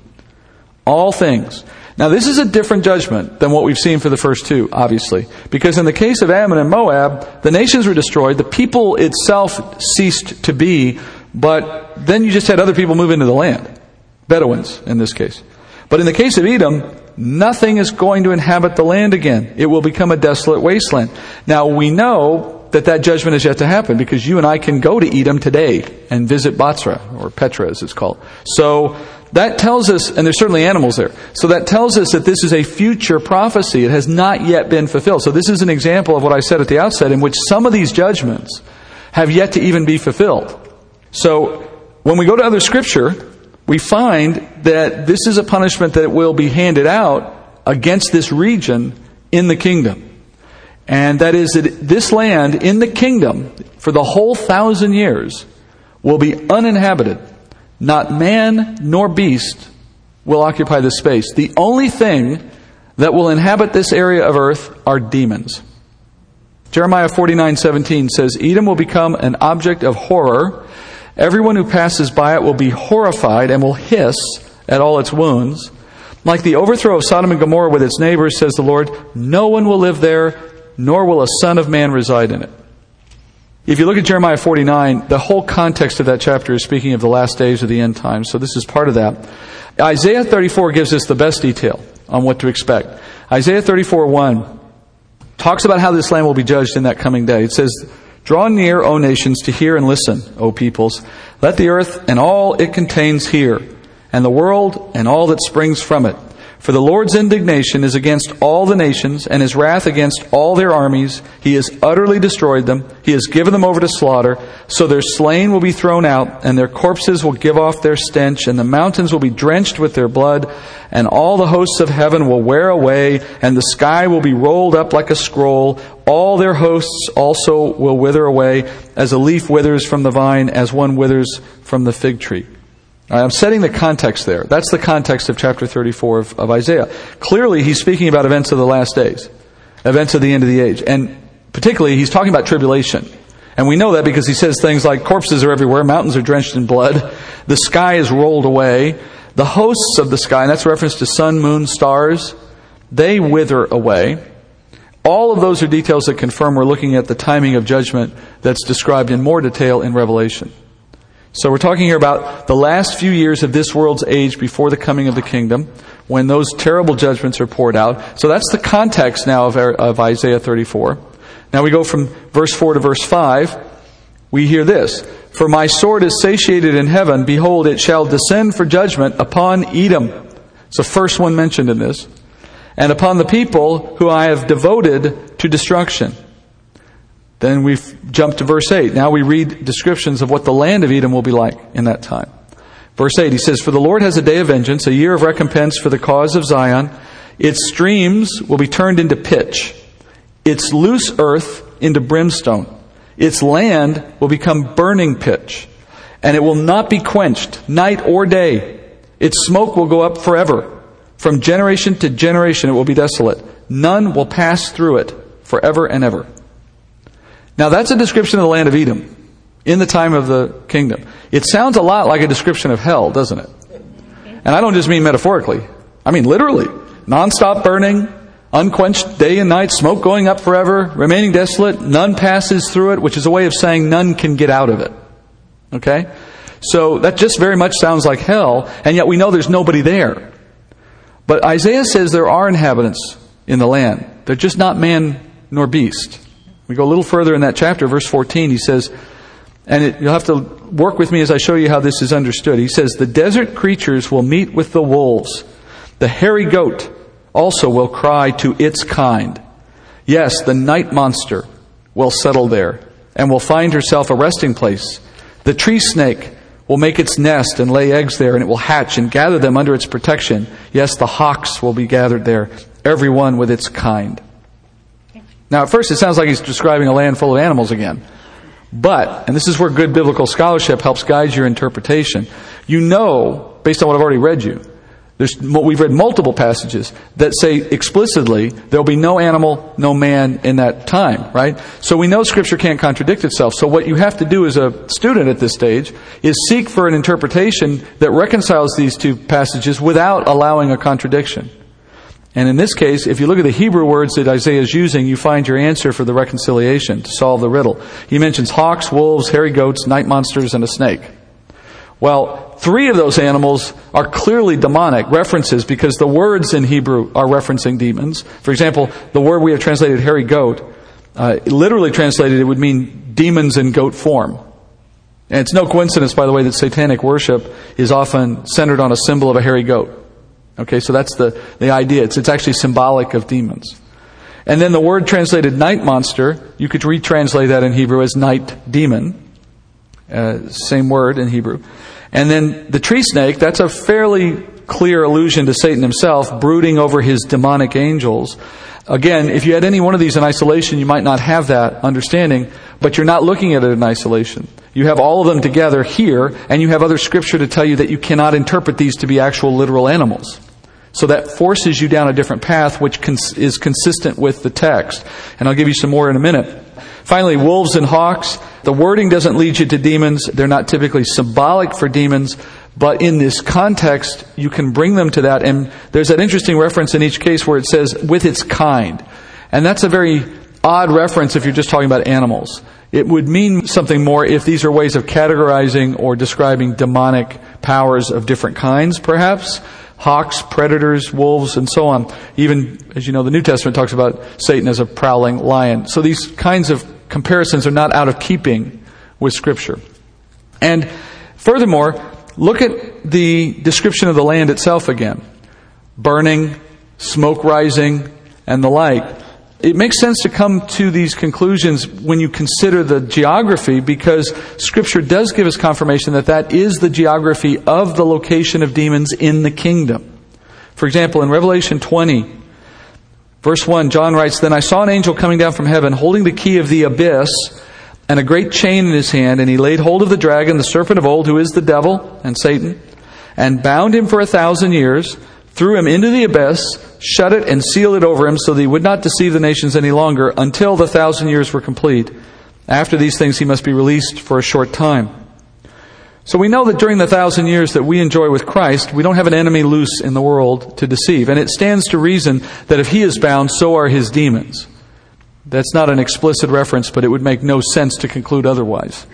Speaker 1: All things. Now this is a different judgment than what we've seen for the first two, obviously. Because in the case of Ammon and Moab, the nations were destroyed, the people itself ceased to be, but then you just had other people move into the land. Bedouins, in this case. But in the case of Edom, nothing is going to inhabit the land again. It will become a desolate wasteland. Now we know that that judgment is yet to happen because you and I can go to Edom today and visit Bozrah, or Petra as it's called. So that tells us, and there's certainly animals there, so that tells us that this is a future prophecy. It has not yet been fulfilled. So this is an example of what I said at the outset in which some of these judgments have yet to even be fulfilled. So when we go to other scripture, we find that this is a punishment that will be handed out against this region in the kingdom. And that is that this land in the kingdom for the whole thousand years will be uninhabited. Not man nor beast will occupy this space. The only thing that will inhabit this area of earth are demons. Jeremiah 49:17 says Edom will become an object of horror Everyone who passes by it will be horrified and will hiss at all its wounds. Like the overthrow of Sodom and Gomorrah with its neighbors, says the Lord, no one will live there, nor will a son of man reside in it. If you look at Jeremiah 49, the whole context of that chapter is speaking of the last days of the end times, so this is part of that. Isaiah 34 gives us the best detail on what to expect. Isaiah 34 1 talks about how this land will be judged in that coming day. It says, Draw near, O nations, to hear and listen, O peoples. Let the earth and all it contains hear, and the world and all that springs from it. For the Lord's indignation is against all the nations, and his wrath against all their armies. He has utterly destroyed them. He has given them over to slaughter. So their slain will be thrown out, and their corpses will give off their stench, and the mountains will be drenched with their blood, and all the hosts of heaven will wear away, and the sky will be rolled up like a scroll. All their hosts also will wither away, as a leaf withers from the vine, as one withers from the fig tree. I'm setting the context there. That's the context of chapter 34 of, of, Isaiah. Clearly, he's speaking about events of the last days, events of the end of the age. And particularly, he's talking about tribulation. And we know that because he says things like corpses are everywhere, mountains are drenched in blood, the sky is rolled away, the hosts of the sky, and that's reference to sun, moon, stars, they wither away. All of those are details that confirm we're looking at the timing of judgment that's described in more detail in Revelation. So we're talking here about the last few years of this world's age before the coming of the kingdom, when those terrible judgments are poured out. So that's the context now of, of Isaiah 34. Now we go from verse 4 to verse 5. We hear this. For my sword is satiated in heaven. Behold, it shall descend for judgment upon Edom. It's the first one mentioned in this. And upon the people who I have devoted to destruction. Then we jump to verse 8. Now we read descriptions of what the land of Edom will be like in that time. Verse 8, he says, For the Lord has a day of vengeance, a year of recompense for the cause of Zion. Its streams will be turned into pitch, its loose earth into brimstone. Its land will become burning pitch, and it will not be quenched night or day. Its smoke will go up forever. From generation to generation it will be desolate. None will pass through it forever and ever. Now that's a description of the land of Edom in the time of the kingdom. It sounds a lot like a description of hell, doesn't it? And I don't just mean metaphorically. I mean literally. Non-stop burning, unquenched day and night, smoke going up forever, remaining desolate, none passes through it, which is a way of saying none can get out of it. Okay? So that just very much sounds like hell, and yet we know there's nobody there. But Isaiah says there are inhabitants in the land. They're just not man nor beast. We go a little further in that chapter, verse 14, he says, and it, you'll have to work with me as I show you how this is understood. He says, The desert creatures will meet with the wolves. The hairy goat also will cry to its kind. Yes, the night monster will settle there and will find herself a resting place. The tree snake will make its nest and lay eggs there, and it will hatch and gather them under its protection. Yes, the hawks will be gathered there, every one with its kind. Now, at first, it sounds like he's describing a land full of animals again. But, and this is where good biblical scholarship helps guide your interpretation, you know, based on what I've already read you, there's, we've read multiple passages that say explicitly there'll be no animal, no man in that time, right? So we know Scripture can't contradict itself. So what you have to do as a student at this stage is seek for an interpretation that reconciles these two passages without allowing a contradiction. And in this case, if you look at the Hebrew words that Isaiah is using, you find your answer for the reconciliation to solve the riddle. He mentions hawks, wolves, hairy goats, night monsters, and a snake. Well, three of those animals are clearly demonic references because the words in Hebrew are referencing demons. For example, the word we have translated hairy goat, uh, literally translated, it would mean demons in goat form. And it's no coincidence, by the way, that satanic worship is often centered on a symbol of a hairy goat. Okay, so that's the, the idea. It's, it's actually symbolic of demons. And then the word translated night monster, you could retranslate that in Hebrew as night demon. Uh, same word in Hebrew. And then the tree snake, that's a fairly clear allusion to Satan himself, brooding over his demonic angels. Again, if you had any one of these in isolation, you might not have that understanding, but you're not looking at it in isolation. You have all of them together here, and you have other scripture to tell you that you cannot interpret these to be actual literal animals. So that forces you down a different path, which cons- is consistent with the text. And I'll give you some more in a minute. Finally, wolves and hawks. The wording doesn't lead you to demons. They're not typically symbolic for demons, but in this context, you can bring them to that. And there's that interesting reference in each case where it says, with its kind. And that's a very odd reference if you're just talking about animals. It would mean something more if these are ways of categorizing or describing demonic powers of different kinds, perhaps. Hawks, predators, wolves, and so on. Even, as you know, the New Testament talks about Satan as a prowling lion. So these kinds of comparisons are not out of keeping with Scripture. And furthermore, Look at the description of the land itself again. burning, smoke rising, and the like. It makes sense to come to these conclusions when you consider the geography because Scripture does give us confirmation that that is the geography of the location of demons in the kingdom. For example, in Revelation 20, verse 1, John writes, Then I saw an angel coming down from heaven holding the key of the abyss and a great chain in his hand, and he laid hold of the dragon, the serpent of old, who is the devil and Satan, and bound him for a thousand years threw him into the abyss, shut it, and sealed it over him so that he would not deceive the nations any longer until the thousand years were complete. After these things, he must be released for a short time. So we know that during the thousand years that we enjoy with Christ, we don't have an enemy loose in the world to deceive. And it stands to reason that if he is bound, so are his demons. That's not an explicit reference, but it would make no sense to conclude otherwise.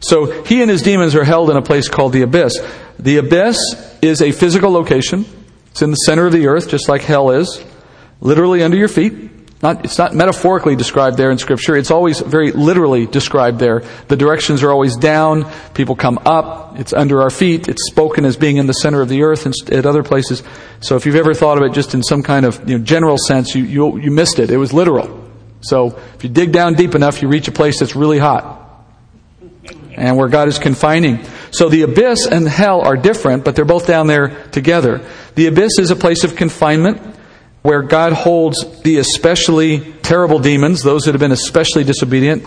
Speaker 1: So he and his demons are held in a place called the abyss. The abyss is a physical location. It's in the center of the earth, just like hell is, literally under your feet. Not, it's not metaphorically described there in Scripture. It's always very literally described there. The directions are always down. People come up. It's under our feet. It's spoken as being in the center of the earth and at other places. So if you've ever thought of it just in some kind of you know, general sense, you, you, you missed it. It was literal. So if you dig down deep enough, you reach a place that's really hot and where God is confining. So the abyss and hell are different, but they're both down there together. The abyss is a place of confinement where God holds the especially terrible demons, those that have been especially disobedient.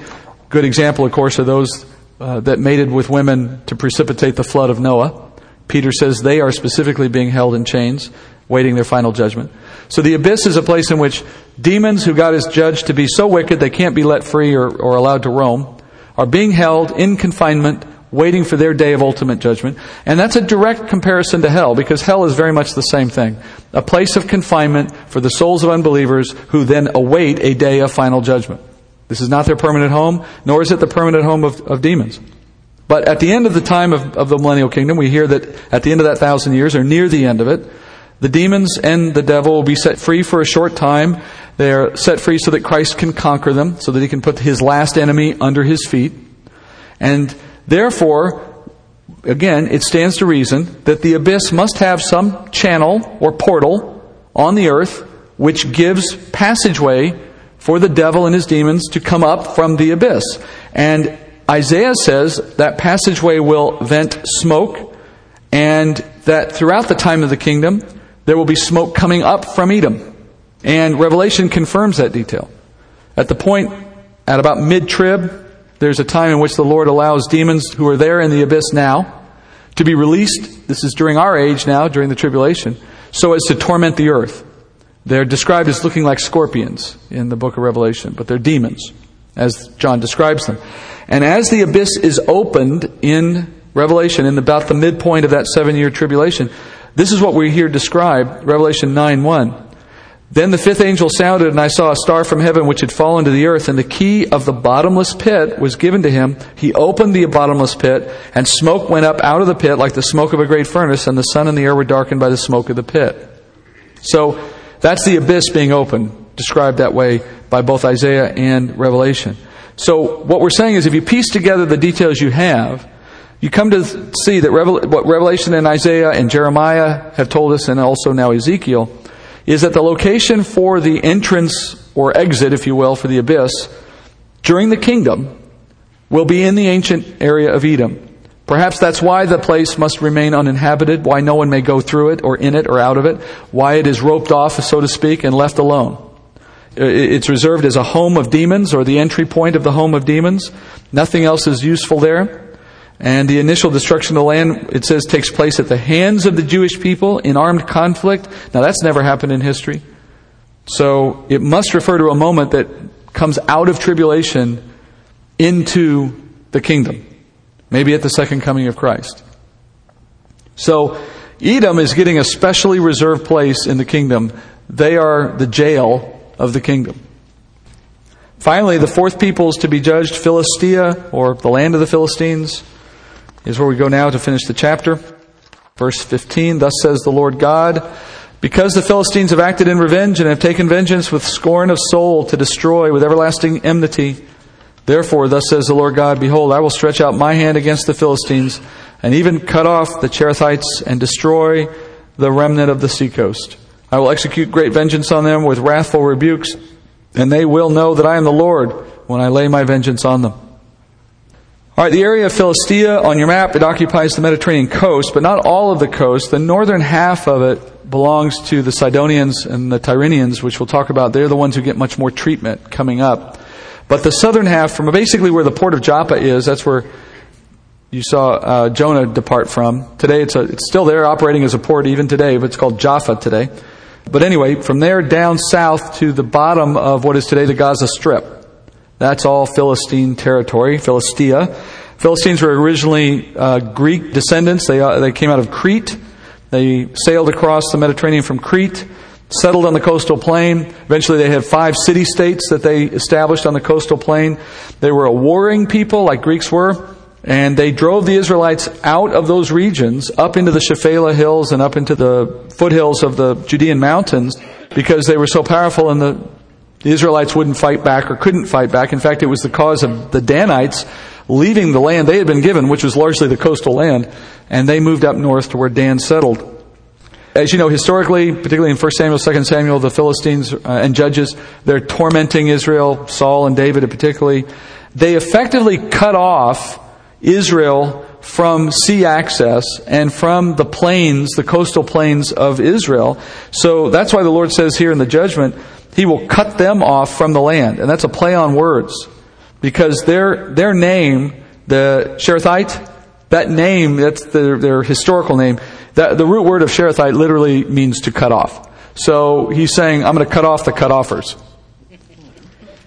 Speaker 1: Good example, of course, are those uh, that mated with women to precipitate the flood of Noah. Peter says they are specifically being held in chains, waiting their final judgment. So the abyss is a place in which demons who God has judged to be so wicked they can't be let free or, or allowed to roam are being held in confinement, waiting for their day of ultimate judgment. And that's a direct comparison to hell, because hell is very much the same thing. A place of confinement for the souls of unbelievers who then await a day of final judgment. This is not their permanent home, nor is it the permanent home of, of demons. But at the end of the time of, of the millennial kingdom, we hear that at the end of that thousand years, or near the end of it, the demons and the devil will be set free for a short time. They are set free so that Christ can conquer them, so that he can put his last enemy under his feet. And therefore, again, it stands to reason that the abyss must have some channel or portal on the earth which gives passageway for the devil and his demons to come up from the abyss. And Isaiah says that passageway will vent smoke and that throughout the time of the kingdom, there will be smoke coming up from Edom. And Revelation confirms that detail. At the point, at about mid trib, there's a time in which the Lord allows demons who are there in the abyss now to be released. This is during our age now, during the tribulation, so as to torment the earth. They're described as looking like scorpions in the book of Revelation, but they're demons, as John describes them. And as the abyss is opened in Revelation, in about the midpoint of that seven year tribulation, this is what we hear described, Revelation 9 1. Then the fifth angel sounded, and I saw a star from heaven which had fallen to the earth, and the key of the bottomless pit was given to him. He opened the bottomless pit, and smoke went up out of the pit like the smoke of a great furnace, and the sun and the air were darkened by the smoke of the pit. So that's the abyss being opened, described that way by both Isaiah and Revelation. So what we're saying is if you piece together the details you have, you come to see that what Revelation and Isaiah and Jeremiah have told us, and also now Ezekiel, is that the location for the entrance or exit, if you will, for the abyss during the kingdom will be in the ancient area of Edom. Perhaps that's why the place must remain uninhabited, why no one may go through it or in it or out of it, why it is roped off, so to speak, and left alone. It's reserved as a home of demons or the entry point of the home of demons. Nothing else is useful there. And the initial destruction of the land, it says, takes place at the hands of the Jewish people in armed conflict. Now, that's never happened in history. So, it must refer to a moment that comes out of tribulation into the kingdom. Maybe at the second coming of Christ. So, Edom is getting a specially reserved place in the kingdom. They are the jail of the kingdom. Finally, the fourth peoples to be judged, Philistia, or the land of the Philistines is where we go now to finish the chapter. Verse 15 Thus says the Lord God, because the Philistines have acted in revenge and have taken vengeance with scorn of soul to destroy with everlasting enmity. Therefore, thus says the Lord God, Behold, I will stretch out my hand against the Philistines, and even cut off the Cherethites, and destroy the remnant of the seacoast. I will execute great vengeance on them with wrathful rebukes, and they will know that I am the Lord when I lay my vengeance on them. All right, the area of Philistia on your map, it occupies the Mediterranean coast, but not all of the coast. The northern half of it belongs to the Sidonians and the Tyrrhenians, which we'll talk about. They're the ones who get much more treatment coming up. But the southern half, from basically where the port of Joppa is, that's where you saw uh, Jonah depart from. Today it's, a, it's still there operating as a port even today, but it's called Jaffa today. But anyway, from there down south to the bottom of what is today the Gaza Strip. That's all Philistine territory, Philistia. Philistines were originally uh, Greek descendants. They, uh, they came out of Crete. They sailed across the Mediterranean from Crete, settled on the coastal plain. Eventually, they had five city states that they established on the coastal plain. They were a warring people, like Greeks were, and they drove the Israelites out of those regions up into the Shephelah hills and up into the foothills of the Judean mountains because they were so powerful and the the Israelites wouldn't fight back or couldn't fight back. In fact, it was the cause of the Danites leaving the land they had been given, which was largely the coastal land, and they moved up north to where Dan settled. As you know, historically, particularly in 1 Samuel, 2 Samuel, the Philistines uh, and judges, they're tormenting Israel, Saul and David particularly. They effectively cut off Israel from sea access and from the plains, the coastal plains of Israel. So that's why the Lord says here in the judgment, he will cut them off from the land. And that's a play on words. Because their, their name, the Cherethite, that name, that's their, their historical name, that, the root word of Cherethite literally means to cut off. So he's saying, I'm going to cut off the cut offers.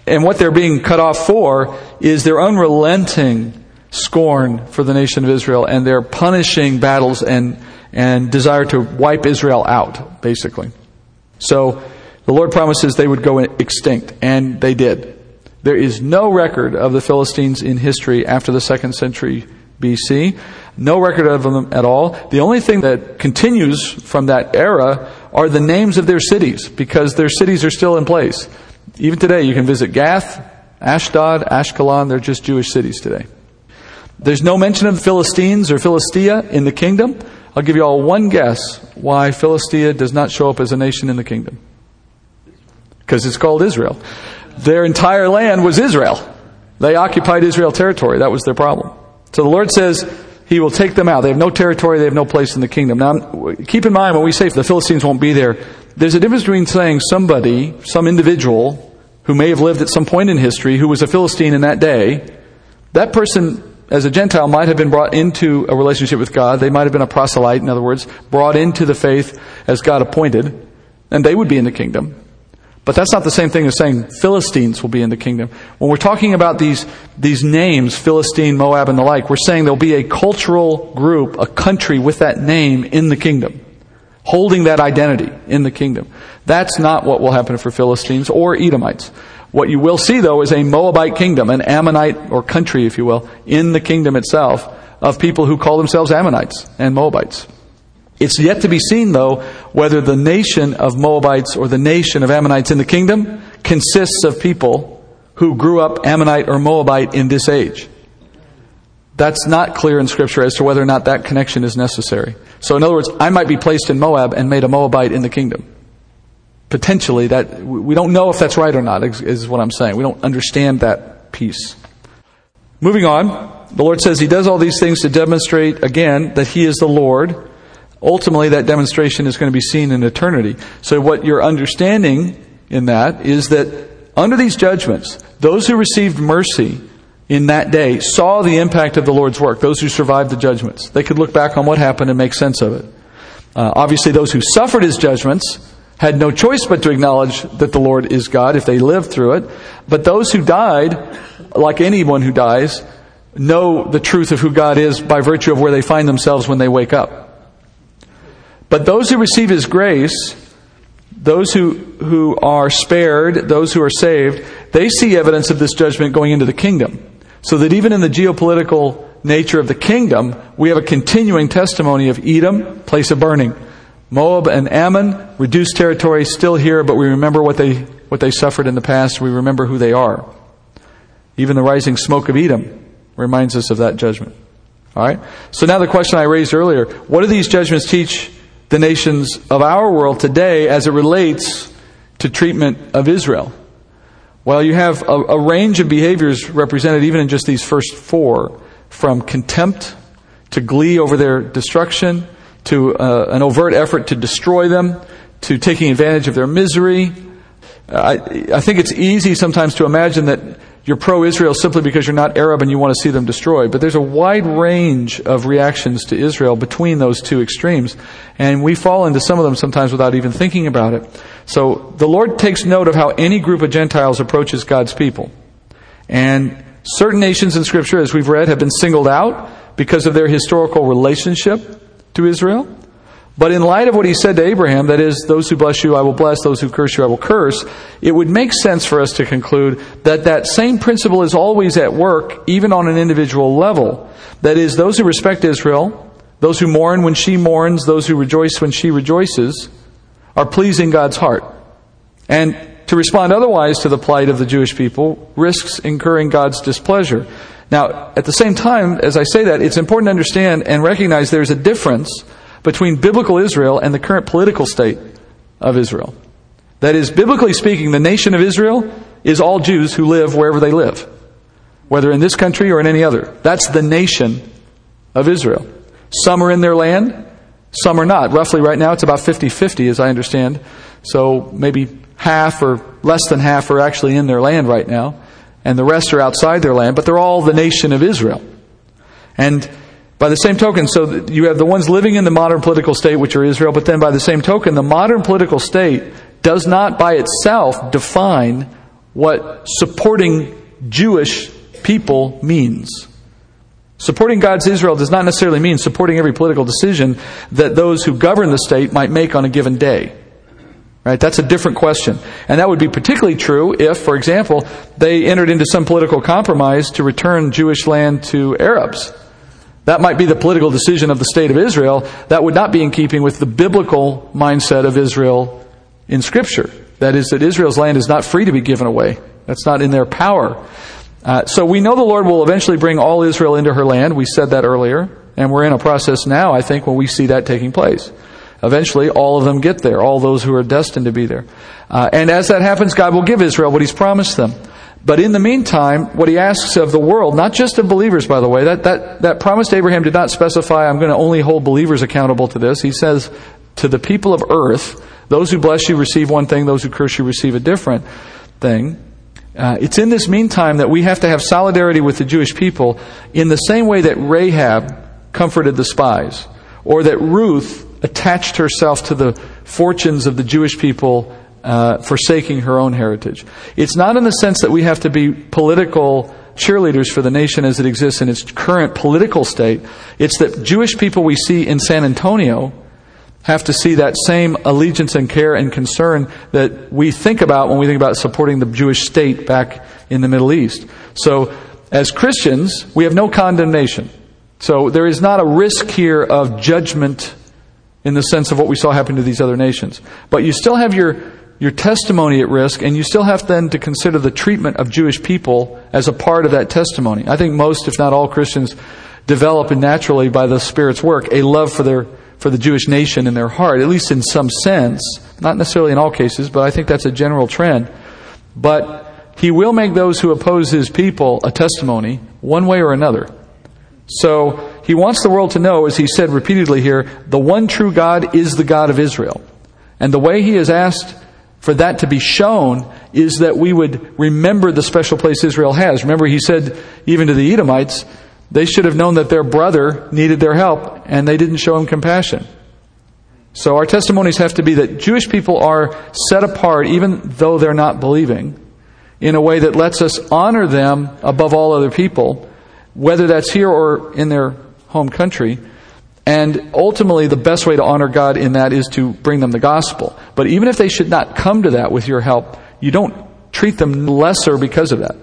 Speaker 1: And what they're being cut off for is their unrelenting scorn for the nation of Israel and their punishing battles and, and desire to wipe Israel out, basically. So the Lord promises they would go extinct, and they did. There is no record of the Philistines in history after the second century BC. No record of them at all. The only thing that continues from that era are the names of their cities, because their cities are still in place. Even today, you can visit Gath, Ashdod, Ashkelon, they're just Jewish cities today. There's no mention of the Philistines or Philistia in the kingdom. I'll give you all one guess why Philistia does not show up as a nation in the kingdom because it's called Israel. Their entire land was Israel. They occupied Israel territory. That was their problem. So the Lord says He will take them out. They have no territory. They have no place in the kingdom. Now, keep in mind when we say the Philistines won't be there, there's a difference between saying somebody, some individual, who may have lived at some point in history, who was a Philistine in that day, that person as a Gentile might have been brought into a relationship with God. They might have been a proselyte, in other words, brought into the faith as God appointed, and they would be in the kingdom. But that's not the same thing as saying Philistines will be in the kingdom. When we're talking about these, these names, Philistine, Moab, and the like, we're saying there'll be a cultural group, a country with that name in the kingdom, holding that identity in the kingdom. That's not what will happen for Philistines or Edomites. What you will see, though, is a Moabite kingdom, an Ammonite or country, if you will, in the kingdom itself of people who call themselves Ammonites and Moabites. It's yet to be seen, though, whether the nation of Moabites or the nation of Ammonites in the kingdom consists of people who grew up Ammonite or Moabite in this age. That's not clear in Scripture as to whether or not that connection is necessary. So, in other words, I might be placed in Moab and made a Moabite in the kingdom. Potentially, that we don't know if that's right or not. Is what I'm saying. We don't understand that piece. Moving on, the Lord says He does all these things to demonstrate again that He is the Lord ultimately that demonstration is going to be seen in eternity. So what you're understanding in that is that under these judgments, those who received mercy in that day saw the impact of the Lord's work, those who survived the judgments. They could look back on what happened and make sense of it. Uh, obviously, those who suffered his judgments had no choice but to acknowledge that the Lord is God if they lived through it. But those who died, like anyone who dies, know the truth of who God is by virtue of where they find themselves when they wake up. But those who receive His grace, those who, who are spared, those who are saved, they see evidence of this judgment going into the kingdom. So that even in the geopolitical nature of the kingdom, we have a continuing testimony of Edom, place of burning. Moab and Ammon, reduced territory, still here, but we remember what they, what they suffered in the past. We remember who they are. Even the rising smoke of Edom reminds us of that judgment. All right? So now the question I raised earlier what do these judgments teach the nations of our world today as it relates to treatment of Israel. Well, you have a, a range of behaviors represented even in just these first four, from contempt to glee over their destruction, to uh, an overt effort to destroy them, to taking advantage of their misery. I, I think it's easy sometimes to imagine that you're pro Israel simply because you're not Arab and you want to see them destroyed. But there's a wide range of reactions to Israel between those two extremes. And we fall into some of them sometimes without even thinking about it. So the Lord takes note of how any group of Gentiles approaches God's people. And certain nations in Scripture, as we've read, have been singled out because of their historical relationship to Israel. But in light of what he said to Abraham, that is, those who bless you I will bless, those who curse you I will curse, it would make sense for us to conclude that that same principle is always at work, even on an individual level. That is, those who respect Israel, those who mourn when she mourns, those who rejoice when she rejoices, are pleasing God's heart. And to respond otherwise to the plight of the Jewish people risks incurring God's displeasure. Now, at the same time, as I say that, it's important to understand and recognize there's a difference between biblical Israel and the current political state of Israel. That is, biblically speaking, the nation of Israel is all Jews who live wherever they live, whether in this country or in any other. That's the nation of Israel. Some are in their land, some are not. Roughly right now, it's about 50 50, as I understand. So maybe half or less than half are actually in their land right now, and the rest are outside their land, but they're all the nation of Israel. And by the same token, so you have the ones living in the modern political state, which are Israel, but then by the same token, the modern political state does not by itself define what supporting Jewish people means. Supporting God's Israel does not necessarily mean supporting every political decision that those who govern the state might make on a given day. Right? That's a different question. And that would be particularly true if, for example, they entered into some political compromise to return Jewish land to Arabs. That might be the political decision of the state of Israel. That would not be in keeping with the biblical mindset of Israel in Scripture. That is, that Israel's land is not free to be given away. That's not in their power. Uh, so we know the Lord will eventually bring all Israel into her land. We said that earlier. And we're in a process now, I think, when we see that taking place. Eventually, all of them get there, all those who are destined to be there. Uh, and as that happens, God will give Israel what He's promised them. But in the meantime, what he asks of the world, not just of believers, by the way, that, that, that promise to Abraham did not specify, I'm going to only hold believers accountable to this. He says, to the people of earth, those who bless you receive one thing, those who curse you receive a different thing. Uh, it's in this meantime that we have to have solidarity with the Jewish people in the same way that Rahab comforted the spies, or that Ruth attached herself to the fortunes of the Jewish people uh, forsaking her own heritage. It's not in the sense that we have to be political cheerleaders for the nation as it exists in its current political state. It's that Jewish people we see in San Antonio have to see that same allegiance and care and concern that we think about when we think about supporting the Jewish state back in the Middle East. So, as Christians, we have no condemnation. So, there is not a risk here of judgment in the sense of what we saw happen to these other nations. But you still have your your testimony at risk, and you still have then to consider the treatment of Jewish people as a part of that testimony. I think most, if not all, Christians develop naturally by the Spirit's work a love for their for the Jewish nation in their heart, at least in some sense. Not necessarily in all cases, but I think that's a general trend. But he will make those who oppose his people a testimony, one way or another. So he wants the world to know, as he said repeatedly here, the one true God is the God of Israel. And the way he has asked for that to be shown is that we would remember the special place Israel has. Remember, he said, even to the Edomites, they should have known that their brother needed their help, and they didn't show him compassion. So our testimonies have to be that Jewish people are set apart, even though they're not believing, in a way that lets us honor them above all other people, whether that's here or in their home country, and ultimately, the best way to honor God in that is to bring them the gospel. But even if they should not come to that with your help, you don't treat them lesser because of that.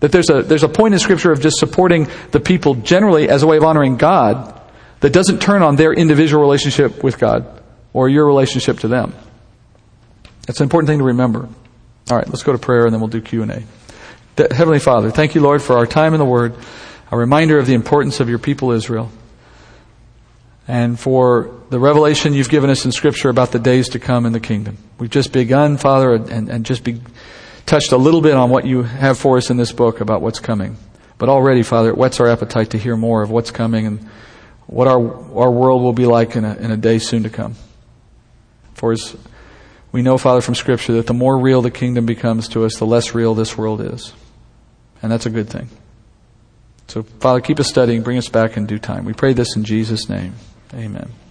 Speaker 1: That there's a, there's a point in Scripture of just supporting the people generally as a way of honoring God that doesn't turn on their individual relationship with God or your relationship to them. That's an important thing to remember. All right, let's go to prayer and then we'll do Q&A. Heavenly Father, thank you, Lord, for our time in the Word, a reminder of the importance of your people Israel. And for the revelation you've given us in Scripture about the days to come in the kingdom. We've just begun, Father, and, and just be, touched a little bit on what you have for us in this book about what's coming. But already, Father, it whets our appetite to hear more of what's coming and what our, our world will be like in a, in a day soon to come. For as we know, Father, from Scripture, that the more real the kingdom becomes to us, the less real this world is. And that's a good thing. So, Father, keep us studying. Bring us back in due time. We pray this in Jesus' name. Amen.